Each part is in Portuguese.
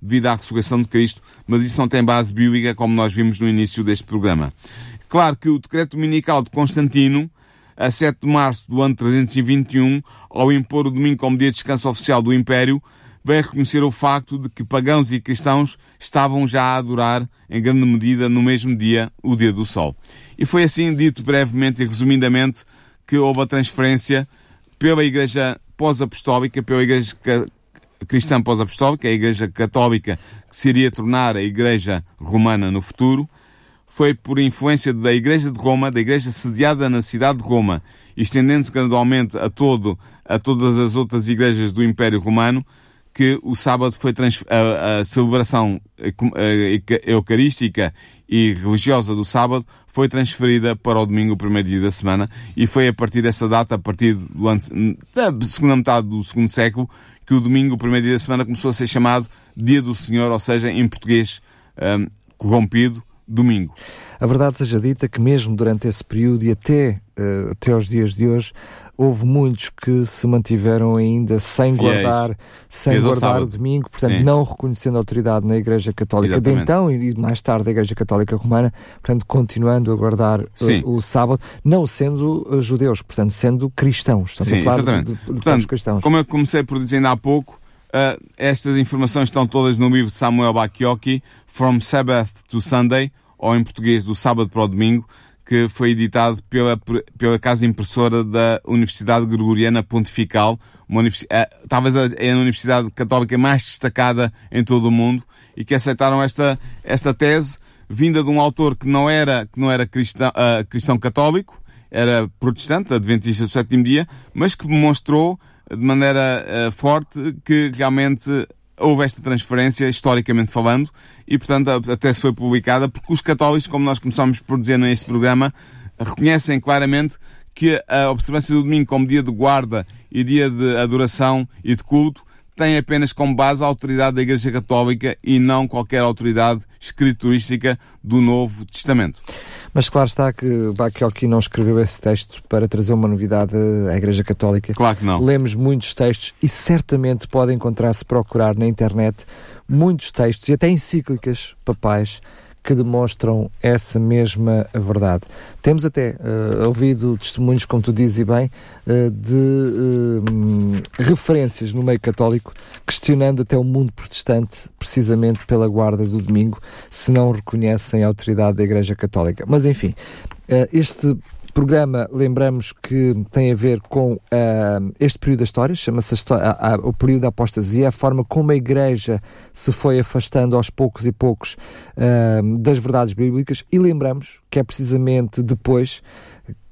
devido à ressurreição de Cristo, mas isso não tem base bíblica, como nós vimos no início deste programa. Claro que o decreto dominical de Constantino, a 7 de março do ano 321, ao impor o domingo como dia de descanso oficial do Império, veio reconhecer o facto de que pagãos e cristãos estavam já a adorar, em grande medida, no mesmo dia, o dia do Sol. E foi assim, dito brevemente e resumidamente, que houve a transferência pela Igreja pós-apostólica, pela Igreja cristã pós-apostólica, a Igreja Católica, que se iria tornar a Igreja Romana no futuro, foi por influência da Igreja de Roma, da Igreja sediada na cidade de Roma, estendendo-se gradualmente a, todo, a todas as outras igrejas do Império Romano, que o sábado foi a, a, celebração eucarística e religiosa do sábado foi transferida para o domingo, o primeiro dia da semana, e foi a partir dessa data, a partir da segunda metade do segundo século, que o domingo, o primeiro dia da semana, começou a ser chamado Dia do Senhor, ou seja, em português, um, corrompido, domingo. A verdade seja dita que mesmo durante esse período e até, uh, até aos dias de hoje, houve muitos que se mantiveram ainda sem Fiéis. guardar, sem guardar o domingo, portanto, Sim. não reconhecendo a autoridade na Igreja Católica Exatamente. de então e mais tarde a Igreja Católica Romana, portanto, continuando a guardar uh, o sábado, não sendo uh, judeus, portanto, sendo cristãos. Sim, exatamente. De, de, de portanto, cristãos. Como eu comecei por dizer há pouco, uh, estas informações estão todas no livro de Samuel Bakioki, From Sabbath to Sunday, ou em português, do sábado para o domingo, que foi editado pela, pela casa impressora da Universidade Gregoriana Pontifical, uma eh, talvez a, a universidade católica mais destacada em todo o mundo, e que aceitaram esta, esta tese vinda de um autor que não era, que não era cristão, uh, cristão católico, era protestante, adventista do sétimo dia, mas que demonstrou de maneira uh, forte que realmente houve esta transferência, historicamente falando, e portanto até se foi publicada, porque os católicos, como nós começamos por dizer neste programa, reconhecem claramente que a observância do domingo como dia de guarda e dia de adoração e de culto tem apenas como base a autoridade da Igreja Católica e não qualquer autoridade escriturística do Novo Testamento. Mas claro está que Bakioki não escreveu esse texto para trazer uma novidade à Igreja Católica. Claro que não. Lemos muitos textos e certamente pode encontrar-se procurar na internet muitos textos e até encíclicas papais que demonstram essa mesma verdade. Temos até uh, ouvido testemunhos, como tu dizes bem, uh, de uh, referências no meio católico, questionando até o mundo protestante, precisamente pela guarda do domingo, se não reconhecem a autoridade da Igreja Católica. Mas enfim, este programa, lembramos que tem a ver com uh, este período da história, chama-se o período da apostasia, a forma como a Igreja se foi afastando aos poucos e poucos uh, das verdades bíblicas, e lembramos que é precisamente depois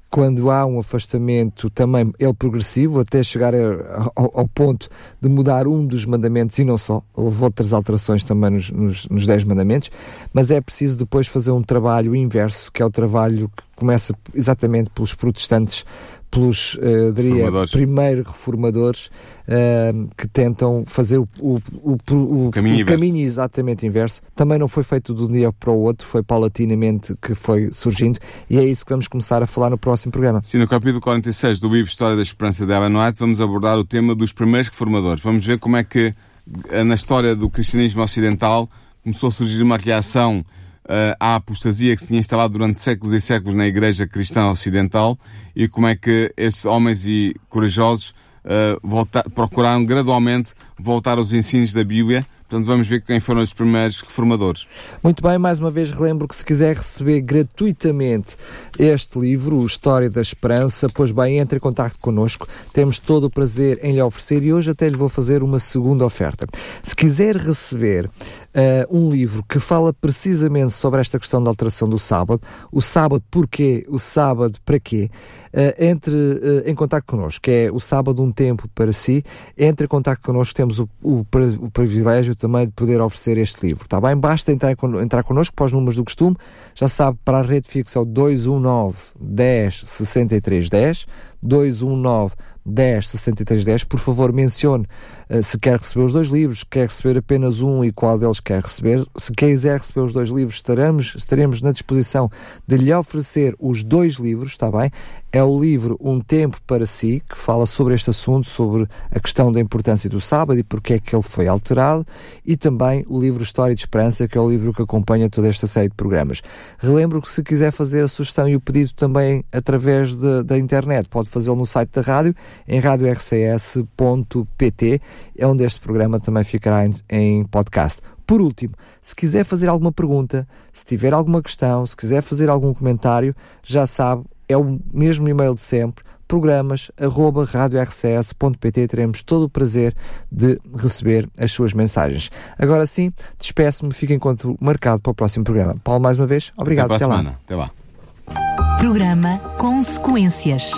quando há um afastamento também ele progressivo, até chegar ao, ao, ponto de mudar um dos mandamentos e não só, houve outras alterações também nos, nos, nos dez mandamentos, mas é preciso depois fazer um trabalho inverso, que é o trabalho que começa exatamente pelos protestantes pelos, uh, diria, primeiro reformadores uh, que tentam fazer o, o, o, o caminho, caminho, exatamente inverso. Também não foi feito de um dia para o outro, foi paulatinamente que foi surgindo e é isso que vamos começar a falar no próximo programa. Sim, no capítulo 46 do livro História da Esperança de Ellen White vamos abordar o tema dos primeiros reformadores. Vamos ver como é que eh, na história do cristianismo ocidental começou a surgir uma reação à apostasia que se tinha instalado durante séculos e séculos na Igreja Cristã Ocidental e como é que esses homens e corajosos uh, volta, procuraram gradualmente voltar aos ensinos da Bíblia Portanto, vamos ver quem foram os primeiros reformadores. Muito bem, mais uma vez relembro que se quiser receber gratuitamente este livro, História da Esperança, pois bem, entre em contato connosco. Temos todo o prazer em lhe oferecer e hoje até lhe vou fazer uma segunda oferta. Se quiser receber uh, um livro que fala precisamente sobre esta questão da alteração do sábado, o sábado porquê, o sábado para quê, uh, entre uh, em contato connosco, que é o sábado um tempo para si, entre em contato connosco, temos o, o, o privilégio também de poder oferecer este livro, está bem? Basta entrar, entrar connosco para os números do costume, já sabe, para a rede fixa é o 219 10 63 10, 219 10 63 10. Por favor, mencione se quer receber os dois livros, quer receber apenas um e qual deles quer receber. Se quiser receber os dois livros, estaremos, estaremos na disposição de lhe oferecer os dois livros, está bem? É o livro Um Tempo para Si, que fala sobre este assunto, sobre a questão da importância do sábado e porque é que ele foi alterado, e também o livro História de Esperança, que é o livro que acompanha toda esta série de programas. Relembro que se quiser fazer a sugestão e o pedido também através de, da internet, pode fazê-lo no site da rádio, em radiorcs.pt, é onde este programa também ficará em, em podcast. Por último, se quiser fazer alguma pergunta, se tiver alguma questão, se quiser fazer algum comentário, já sabe, é o mesmo e-mail de sempre, programas arroba radiorcs.pt teremos todo o prazer de receber as suas mensagens. Agora sim, despeço-me, fico encontro marcado para o próximo programa. Paulo, mais uma vez, obrigado. Até, Até lá. Até lá. Programa Consequências.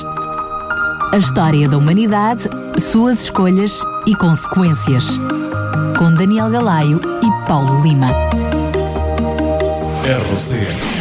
A história da humanidade, suas escolhas e consequências. Com Daniel Galaio e Paulo Lima. RCS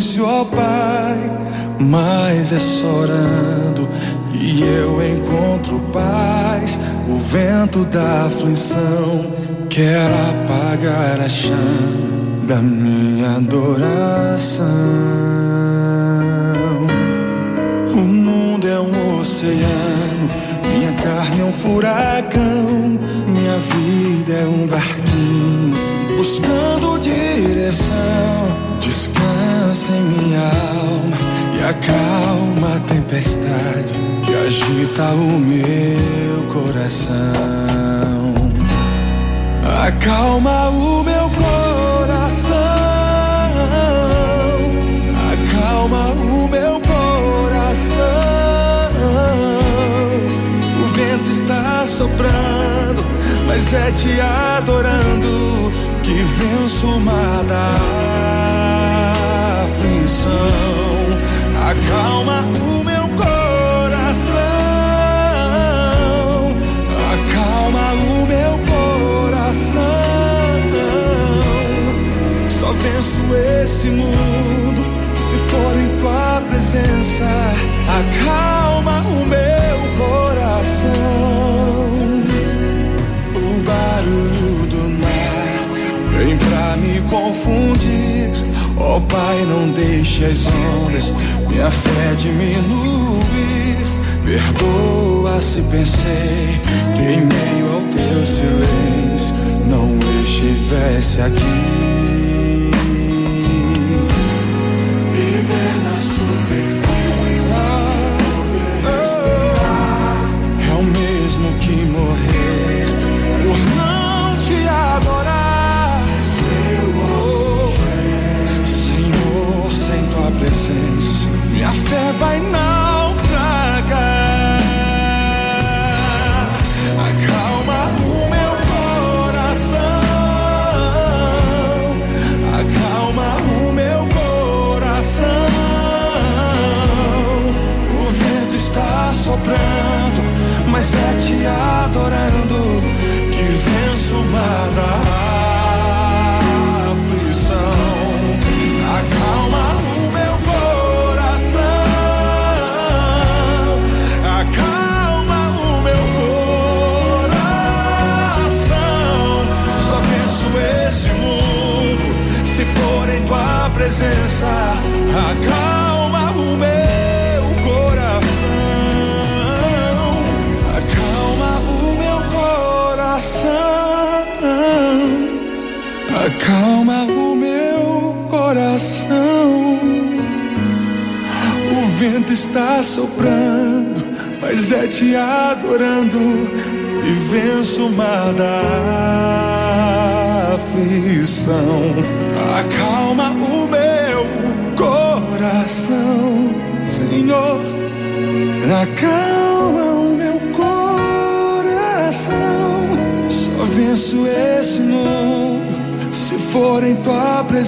silêncio, ó Pai, mas é só orando e eu encontro paz. O vento da aflição quer apagar a chama da minha adoração. O mundo é um oceano, minha carne é um furacão, minha vida é um barquinho buscando direção. Descanso descansa em minha alma e acalma a tempestade que agita o meu coração. Acalma o meu coração, acalma o meu coração. O vento está soprando, mas é te adorando que venço uma acalma o meu coração, acalma o meu coração. Só venço esse mundo se for em tua presença, acalma o meu coração. O barulho do mar vem pra me confundir. Ó oh, Pai, não deixe as ondas minha fé diminuir. Perdoa se pensei que em meio ao teu silêncio não estivesse aqui.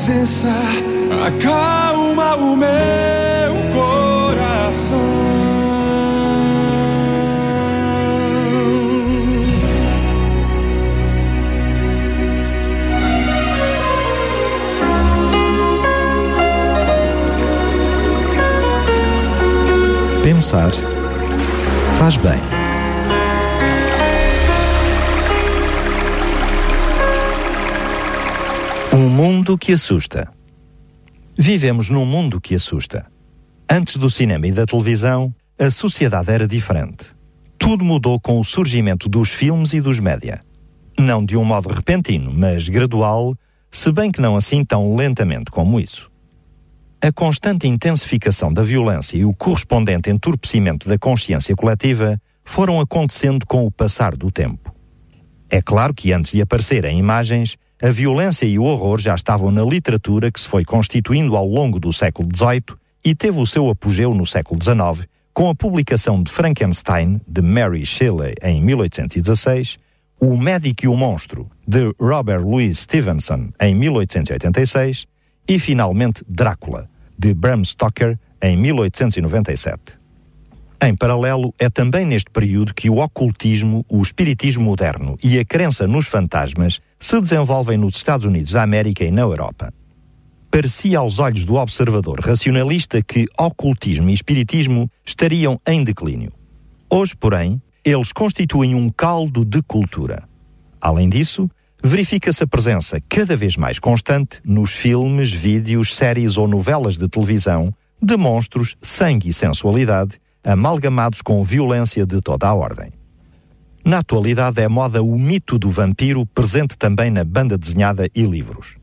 Presença. Acalma o meu coração. Pensar faz bem. Mundo que assusta. Vivemos num mundo que assusta. Antes do cinema e da televisão, a sociedade era diferente. Tudo mudou com o surgimento dos filmes e dos média. Não de um modo repentino, mas gradual, se bem que não assim tão lentamente como isso. A constante intensificação da violência e o correspondente entorpecimento da consciência coletiva foram acontecendo com o passar do tempo. É claro que antes de aparecerem imagens, a violência e o horror já estavam na literatura que se foi constituindo ao longo do século XVIII e teve o seu apogeu no século XIX, com a publicação de Frankenstein, de Mary Shelley, em 1816, O Médico e o Monstro, de Robert Louis Stevenson, em 1886, e finalmente Drácula, de Bram Stoker, em 1897. Em paralelo, é também neste período que o ocultismo, o espiritismo moderno e a crença nos fantasmas se desenvolvem nos Estados Unidos da América e na Europa. Parecia aos olhos do observador racionalista que ocultismo e espiritismo estariam em declínio. Hoje, porém, eles constituem um caldo de cultura. Além disso, verifica-se a presença cada vez mais constante nos filmes, vídeos, séries ou novelas de televisão de monstros, sangue e sensualidade amalgamados com violência de toda a ordem. Na atualidade é moda o mito do vampiro presente também na banda desenhada e livros.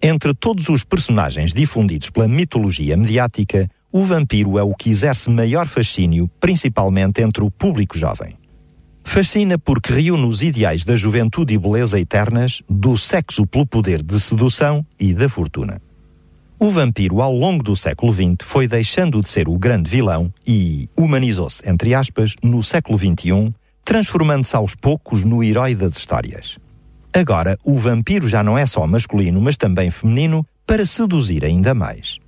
Entre todos os personagens difundidos pela mitologia mediática, o vampiro é o que exerce maior fascínio, principalmente entre o público jovem. Fascina porque reúne os ideais da juventude e beleza eternas, do sexo pelo poder de sedução e da fortuna. O vampiro, ao longo do século XX, foi deixando de ser o grande vilão e humanizou-se, entre aspas, no século XXI, transformando-se aos poucos no herói das histórias. Agora, o vampiro já não é só masculino, mas também feminino, para seduzir ainda mais.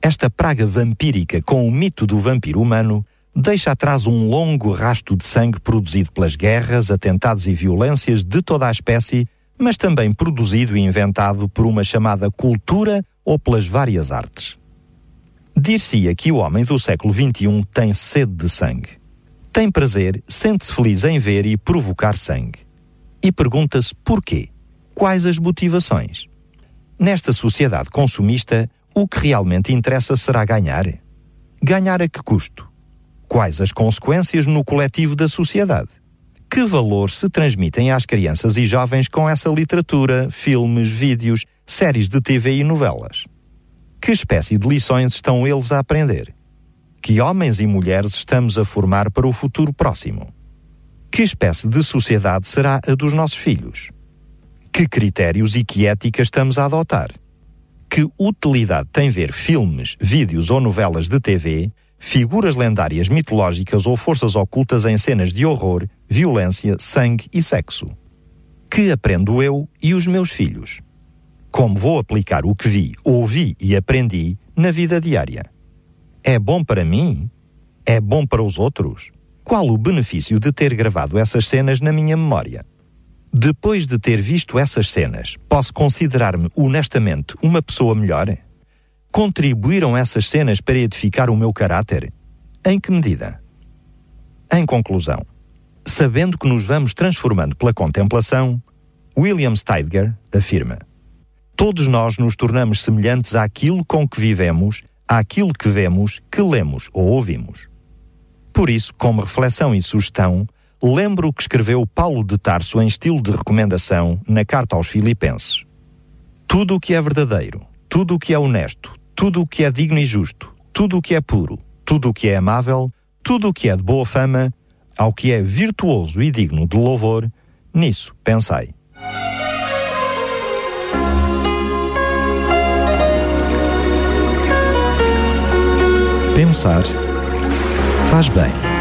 Esta praga vampírica com o mito do vampiro humano deixa atrás um longo rasto de sangue produzido pelas guerras, atentados e violências de toda a espécie, mas também produzido e inventado por uma chamada cultura ou pelas várias artes. Dir-se-ia que o homem do século XXI tem sede de sangue. Tem prazer, sente-se feliz em ver e provocar sangue. E pergunta-se porquê? Quais as motivações? Nesta sociedade consumista, o que realmente interessa será ganhar. Ganhar a que custo? Quais as consequências no coletivo da sociedade? Que valores se transmitem às crianças e jovens com essa literatura, filmes, vídeos, séries de TV e novelas? Que espécie de lições estão eles a aprender? Que homens e mulheres estamos a formar para o futuro próximo? Que espécie de sociedade será a dos nossos filhos? Que critérios e que ética estamos a adotar? Que utilidade tem ver filmes, vídeos ou novelas de TV figuras lendárias mitológicas ou forças ocultas em cenas de horror, violência, sangue e sexo. Que aprendo eu e os meus filhos? Como vou aplicar o que vi, ouvi e aprendi na vida diária? É bom para mim? É bom para os outros? Qual o benefício de ter gravado essas cenas na minha memória? Depois de ter visto essas cenas, posso considerar-me honestamente uma pessoa melhor? Contribuíram essas cenas para edificar o meu caráter? Em que medida? Em conclusão, sabendo que nos vamos transformando pela contemplação, William Steidger afirma: Todos nós nos tornamos semelhantes àquilo com que vivemos, àquilo que vemos, que lemos ou ouvimos. Por isso, como reflexão e sugestão, lembro o que escreveu Paulo de Tarso em estilo de recomendação na carta aos Filipenses. Tudo o que é verdadeiro, tudo o que é honesto, tudo o que é digno e justo, tudo o que é puro, tudo o que é amável, tudo o que é de boa fama, ao que é virtuoso e digno de louvor, nisso pensai. Pensar faz bem.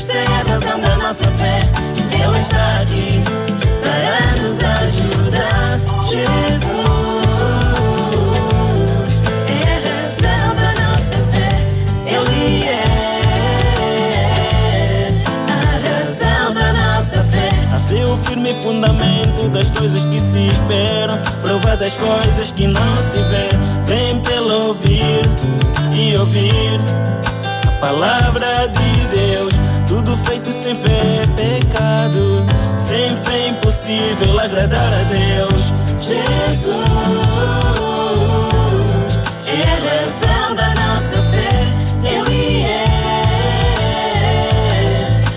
Cristo é a razão da nossa fé. Ele está aqui para nos ajudar. Jesus é a razão da nossa fé. Ele é a razão da nossa fé. A é o firme fundamento das coisas que se esperam, prova das coisas que não se vê. Vem pelo ouvir e ouvir a palavra de. Tudo feito sem fé é pecado. Sem fé é impossível agradar a Deus. Jesus é a razão da nossa fé. Ele é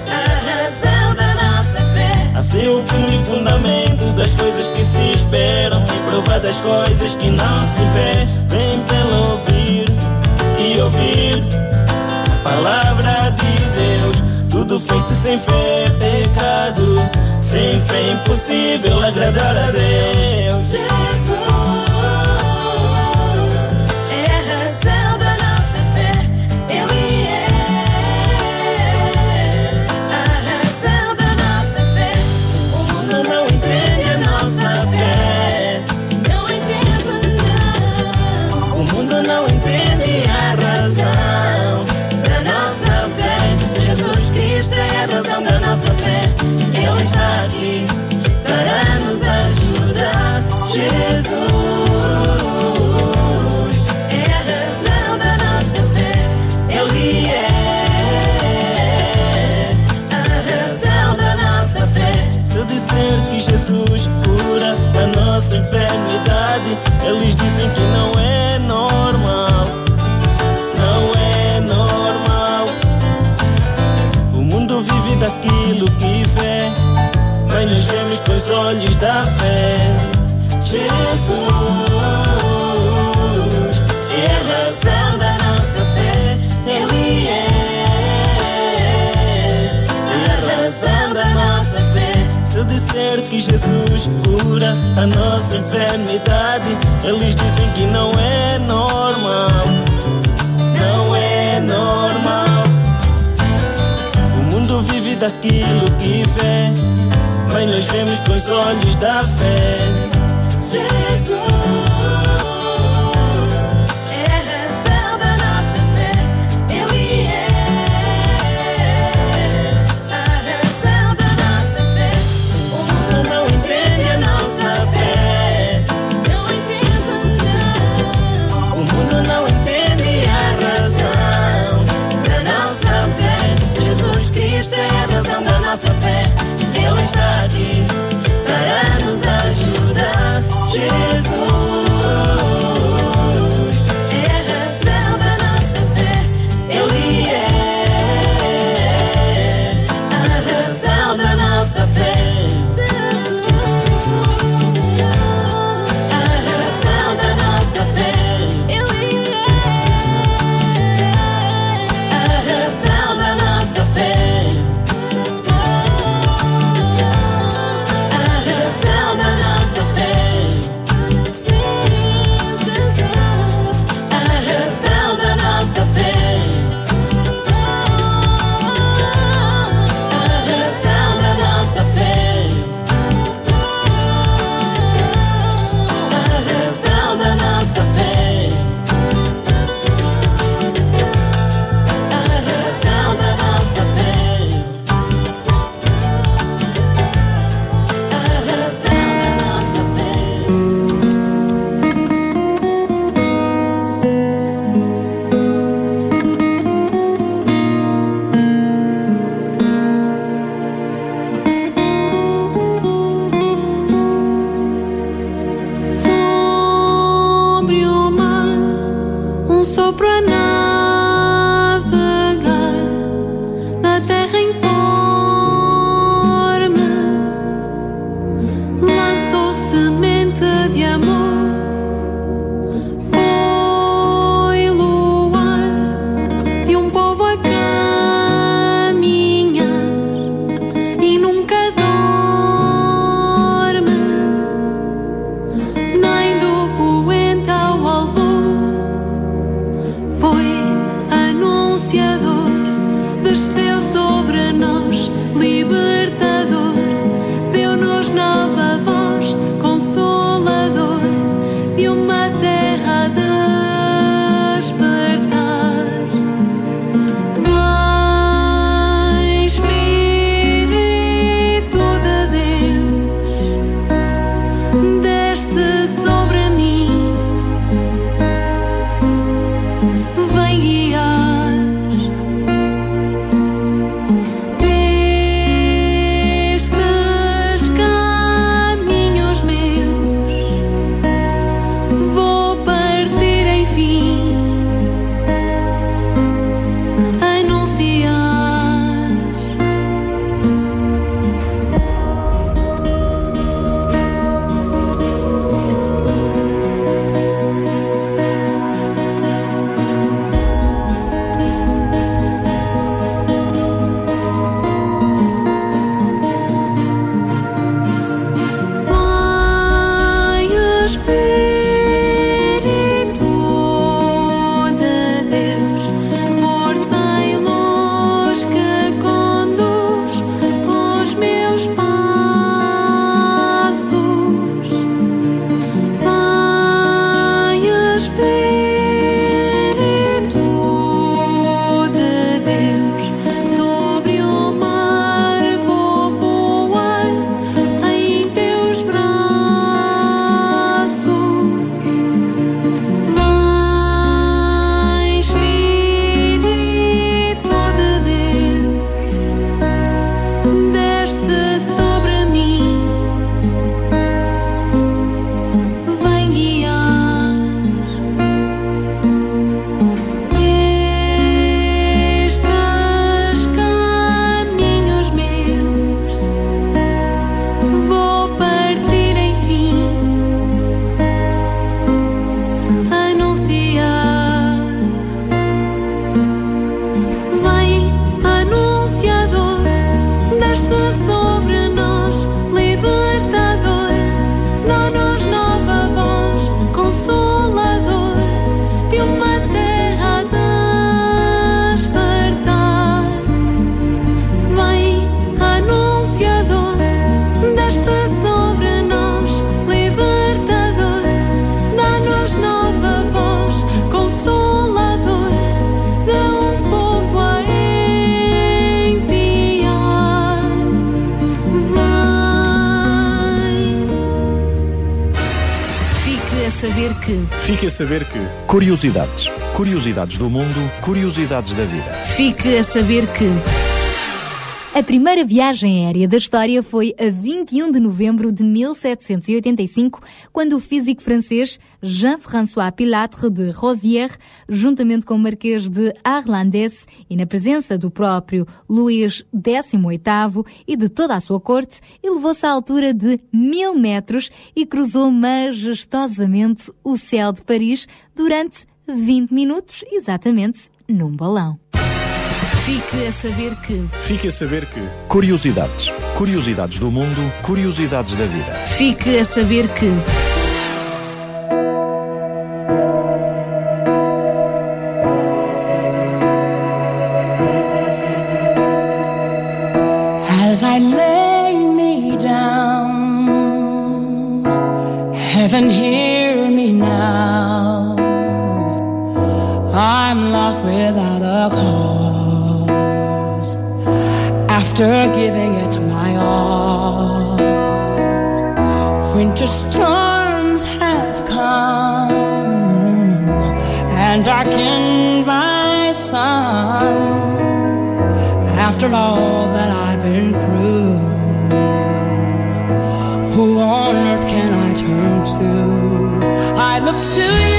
a razão da nossa fé. A fé é o firme fundamento das coisas que se esperam. E prova das coisas que não se vê. Vem pelo ouvir e ouvir a palavra. Tudo feito sem fé é pecado. Sem fé é impossível agradar a Deus. Jesus eles dizem que não é normal. Não é normal. O mundo vive daquilo que vê, mas nós vemos com os olhos da fé. Jesus a nossa enfermidade, eles dizem que não é normal. Não é normal. O mundo vive daquilo que vê, mas nós vemos com os olhos da fé. Jesus Fique a saber que. Curiosidades. Curiosidades do mundo, curiosidades da vida. Fique a saber que. A primeira viagem aérea da história foi a 21 de novembro de 1785, quando o físico francês Jean-François Pilatre de Rosières, juntamente com o Marquês de Arlandès e na presença do próprio Luís XVIII e de toda a sua corte, elevou-se à altura de mil metros e cruzou majestosamente o céu de Paris durante 20 minutos, exatamente num balão. Fique a saber que. Fique a saber que. Curiosidades. Curiosidades do mundo, curiosidades da vida. Fique a saber que. As I lay me down, heaven hear me now. I'm lost without a cause after giving it my all. Winter storms have come and darkened my sun. After all that I've been through, who on earth can I turn to? I look to you.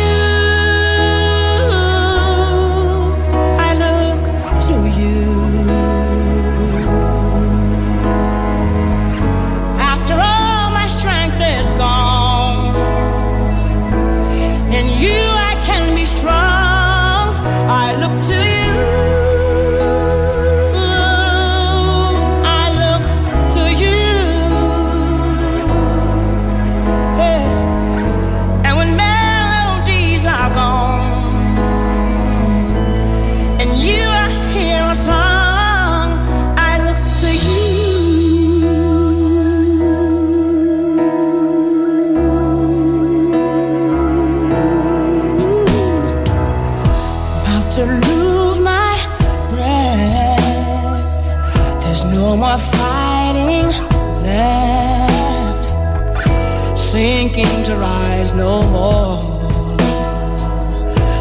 No more,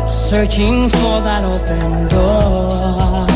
searching for that open door.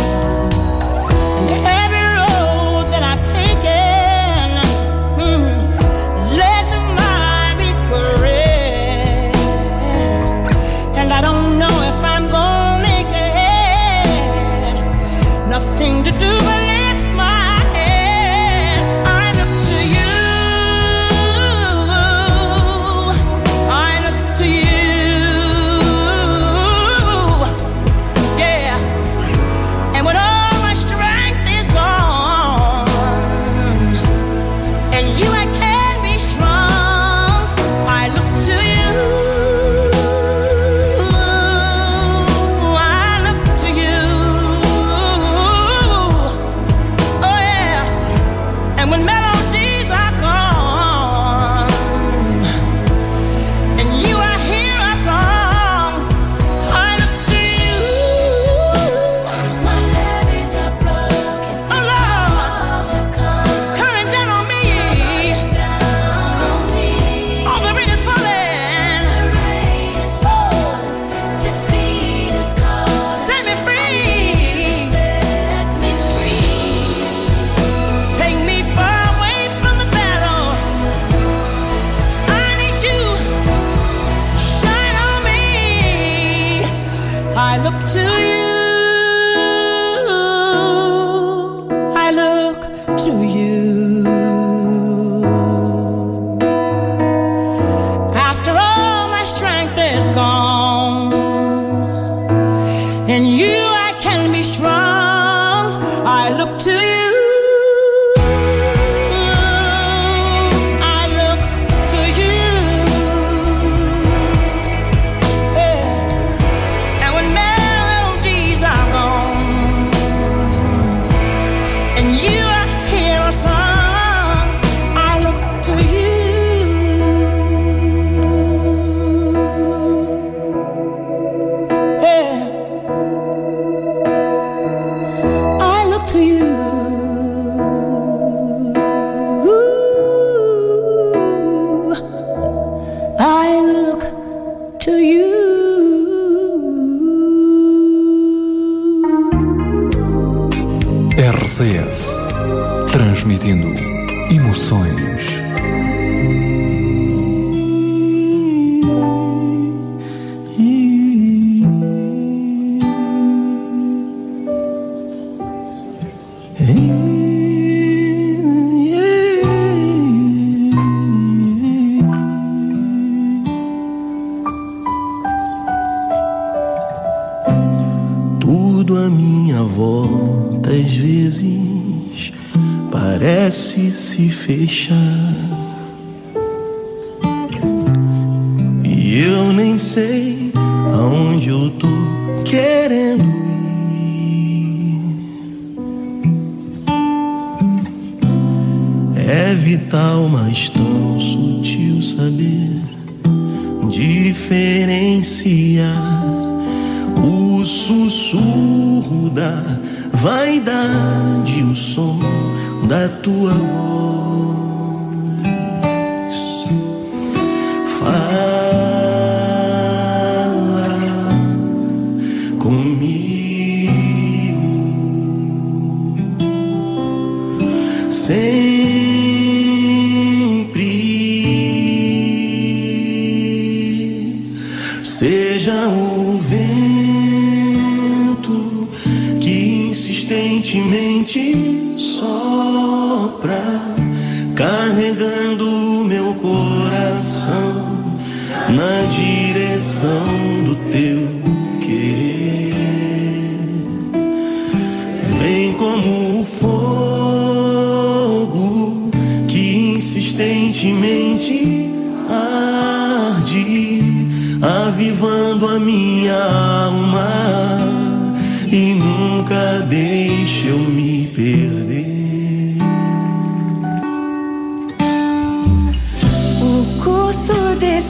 Fechar.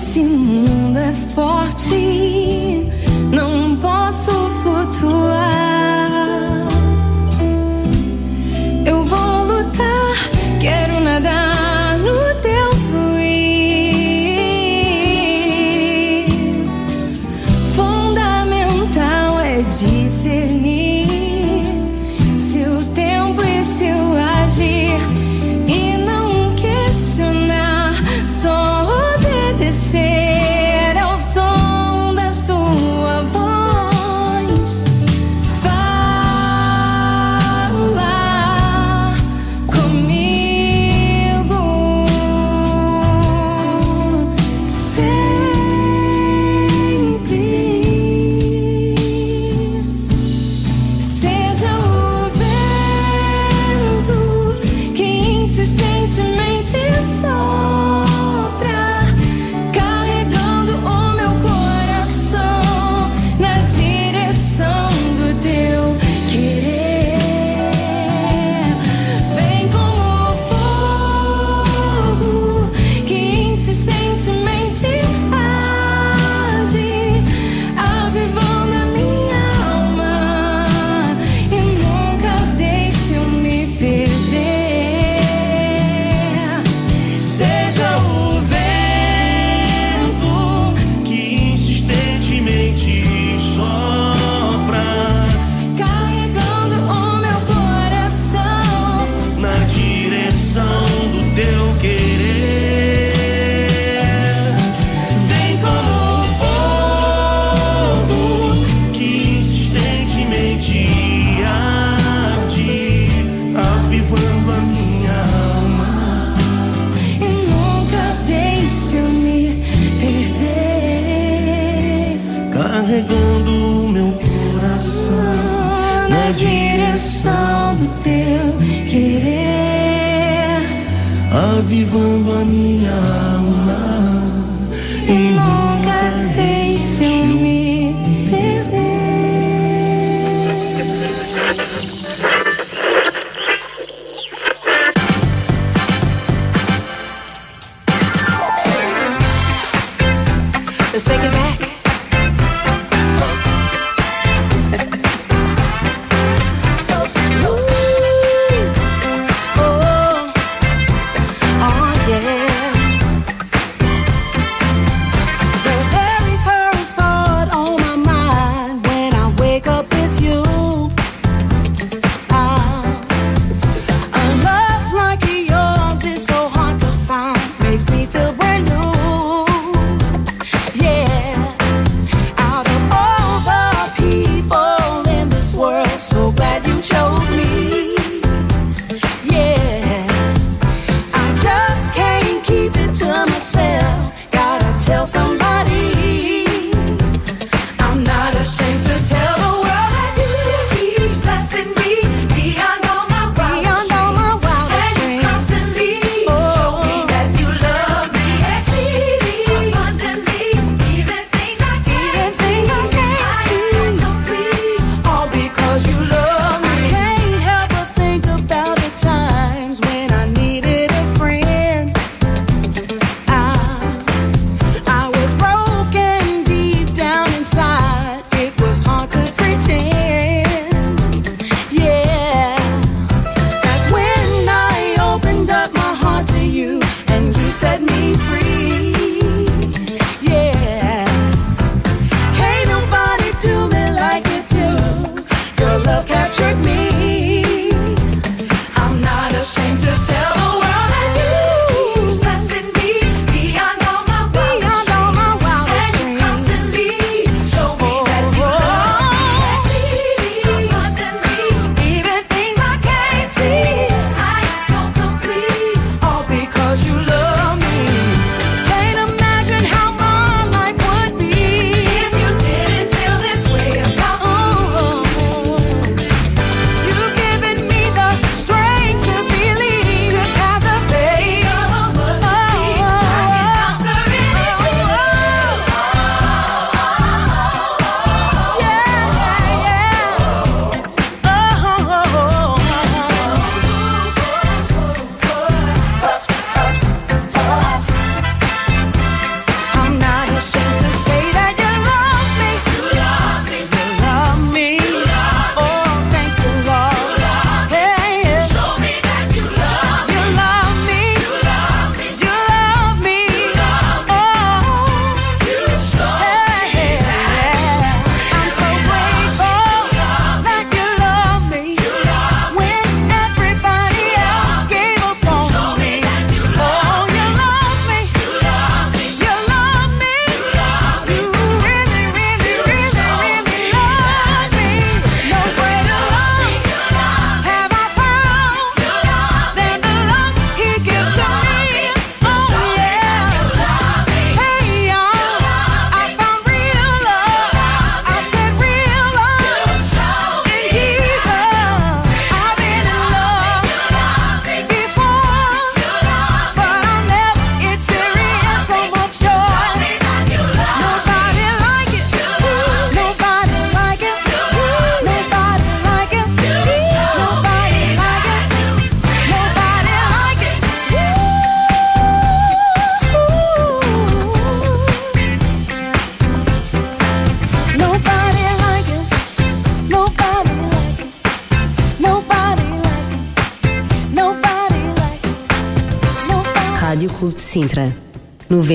sin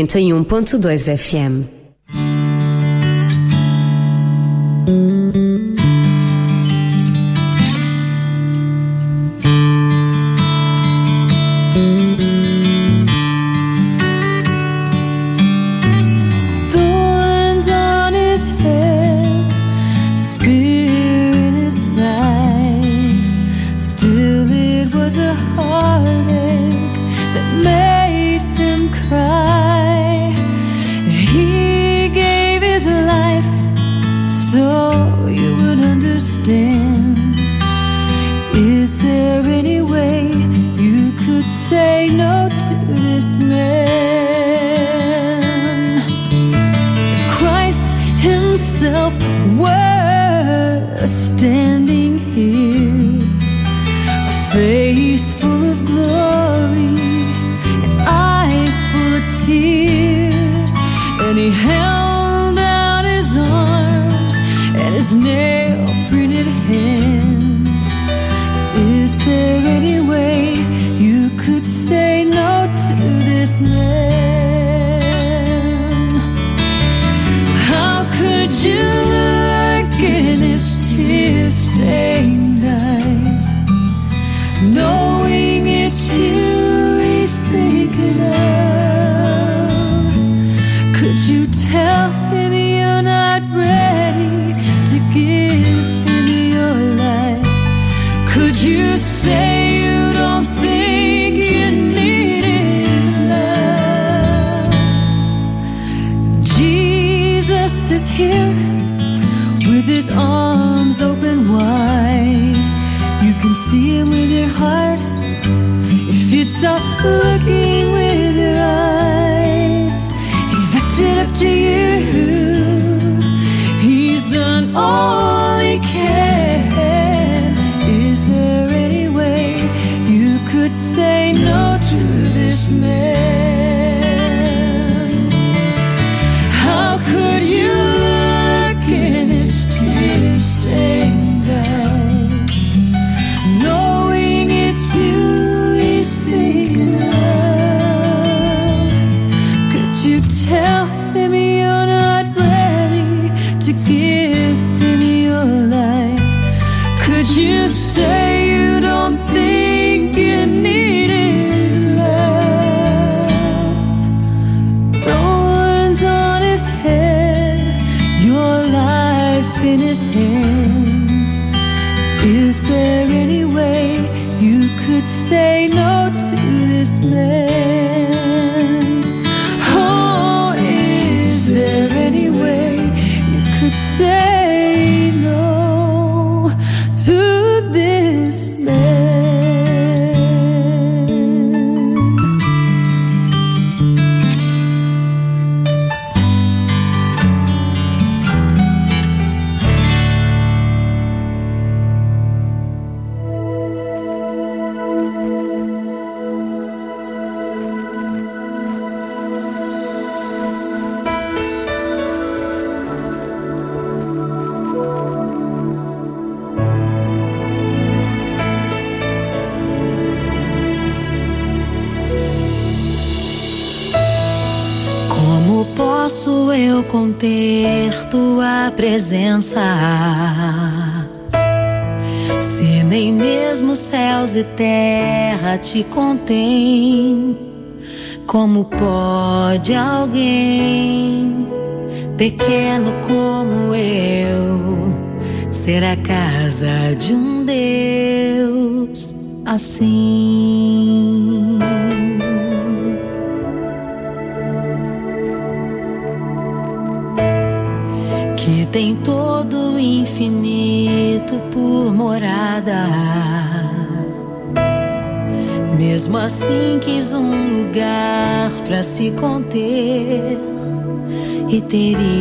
91.2 FM. pequeno como eu, ser a casa de um Deus assim. Que tem todo o infinito por morada. Mesmo assim, quis um lugar para se conter e teria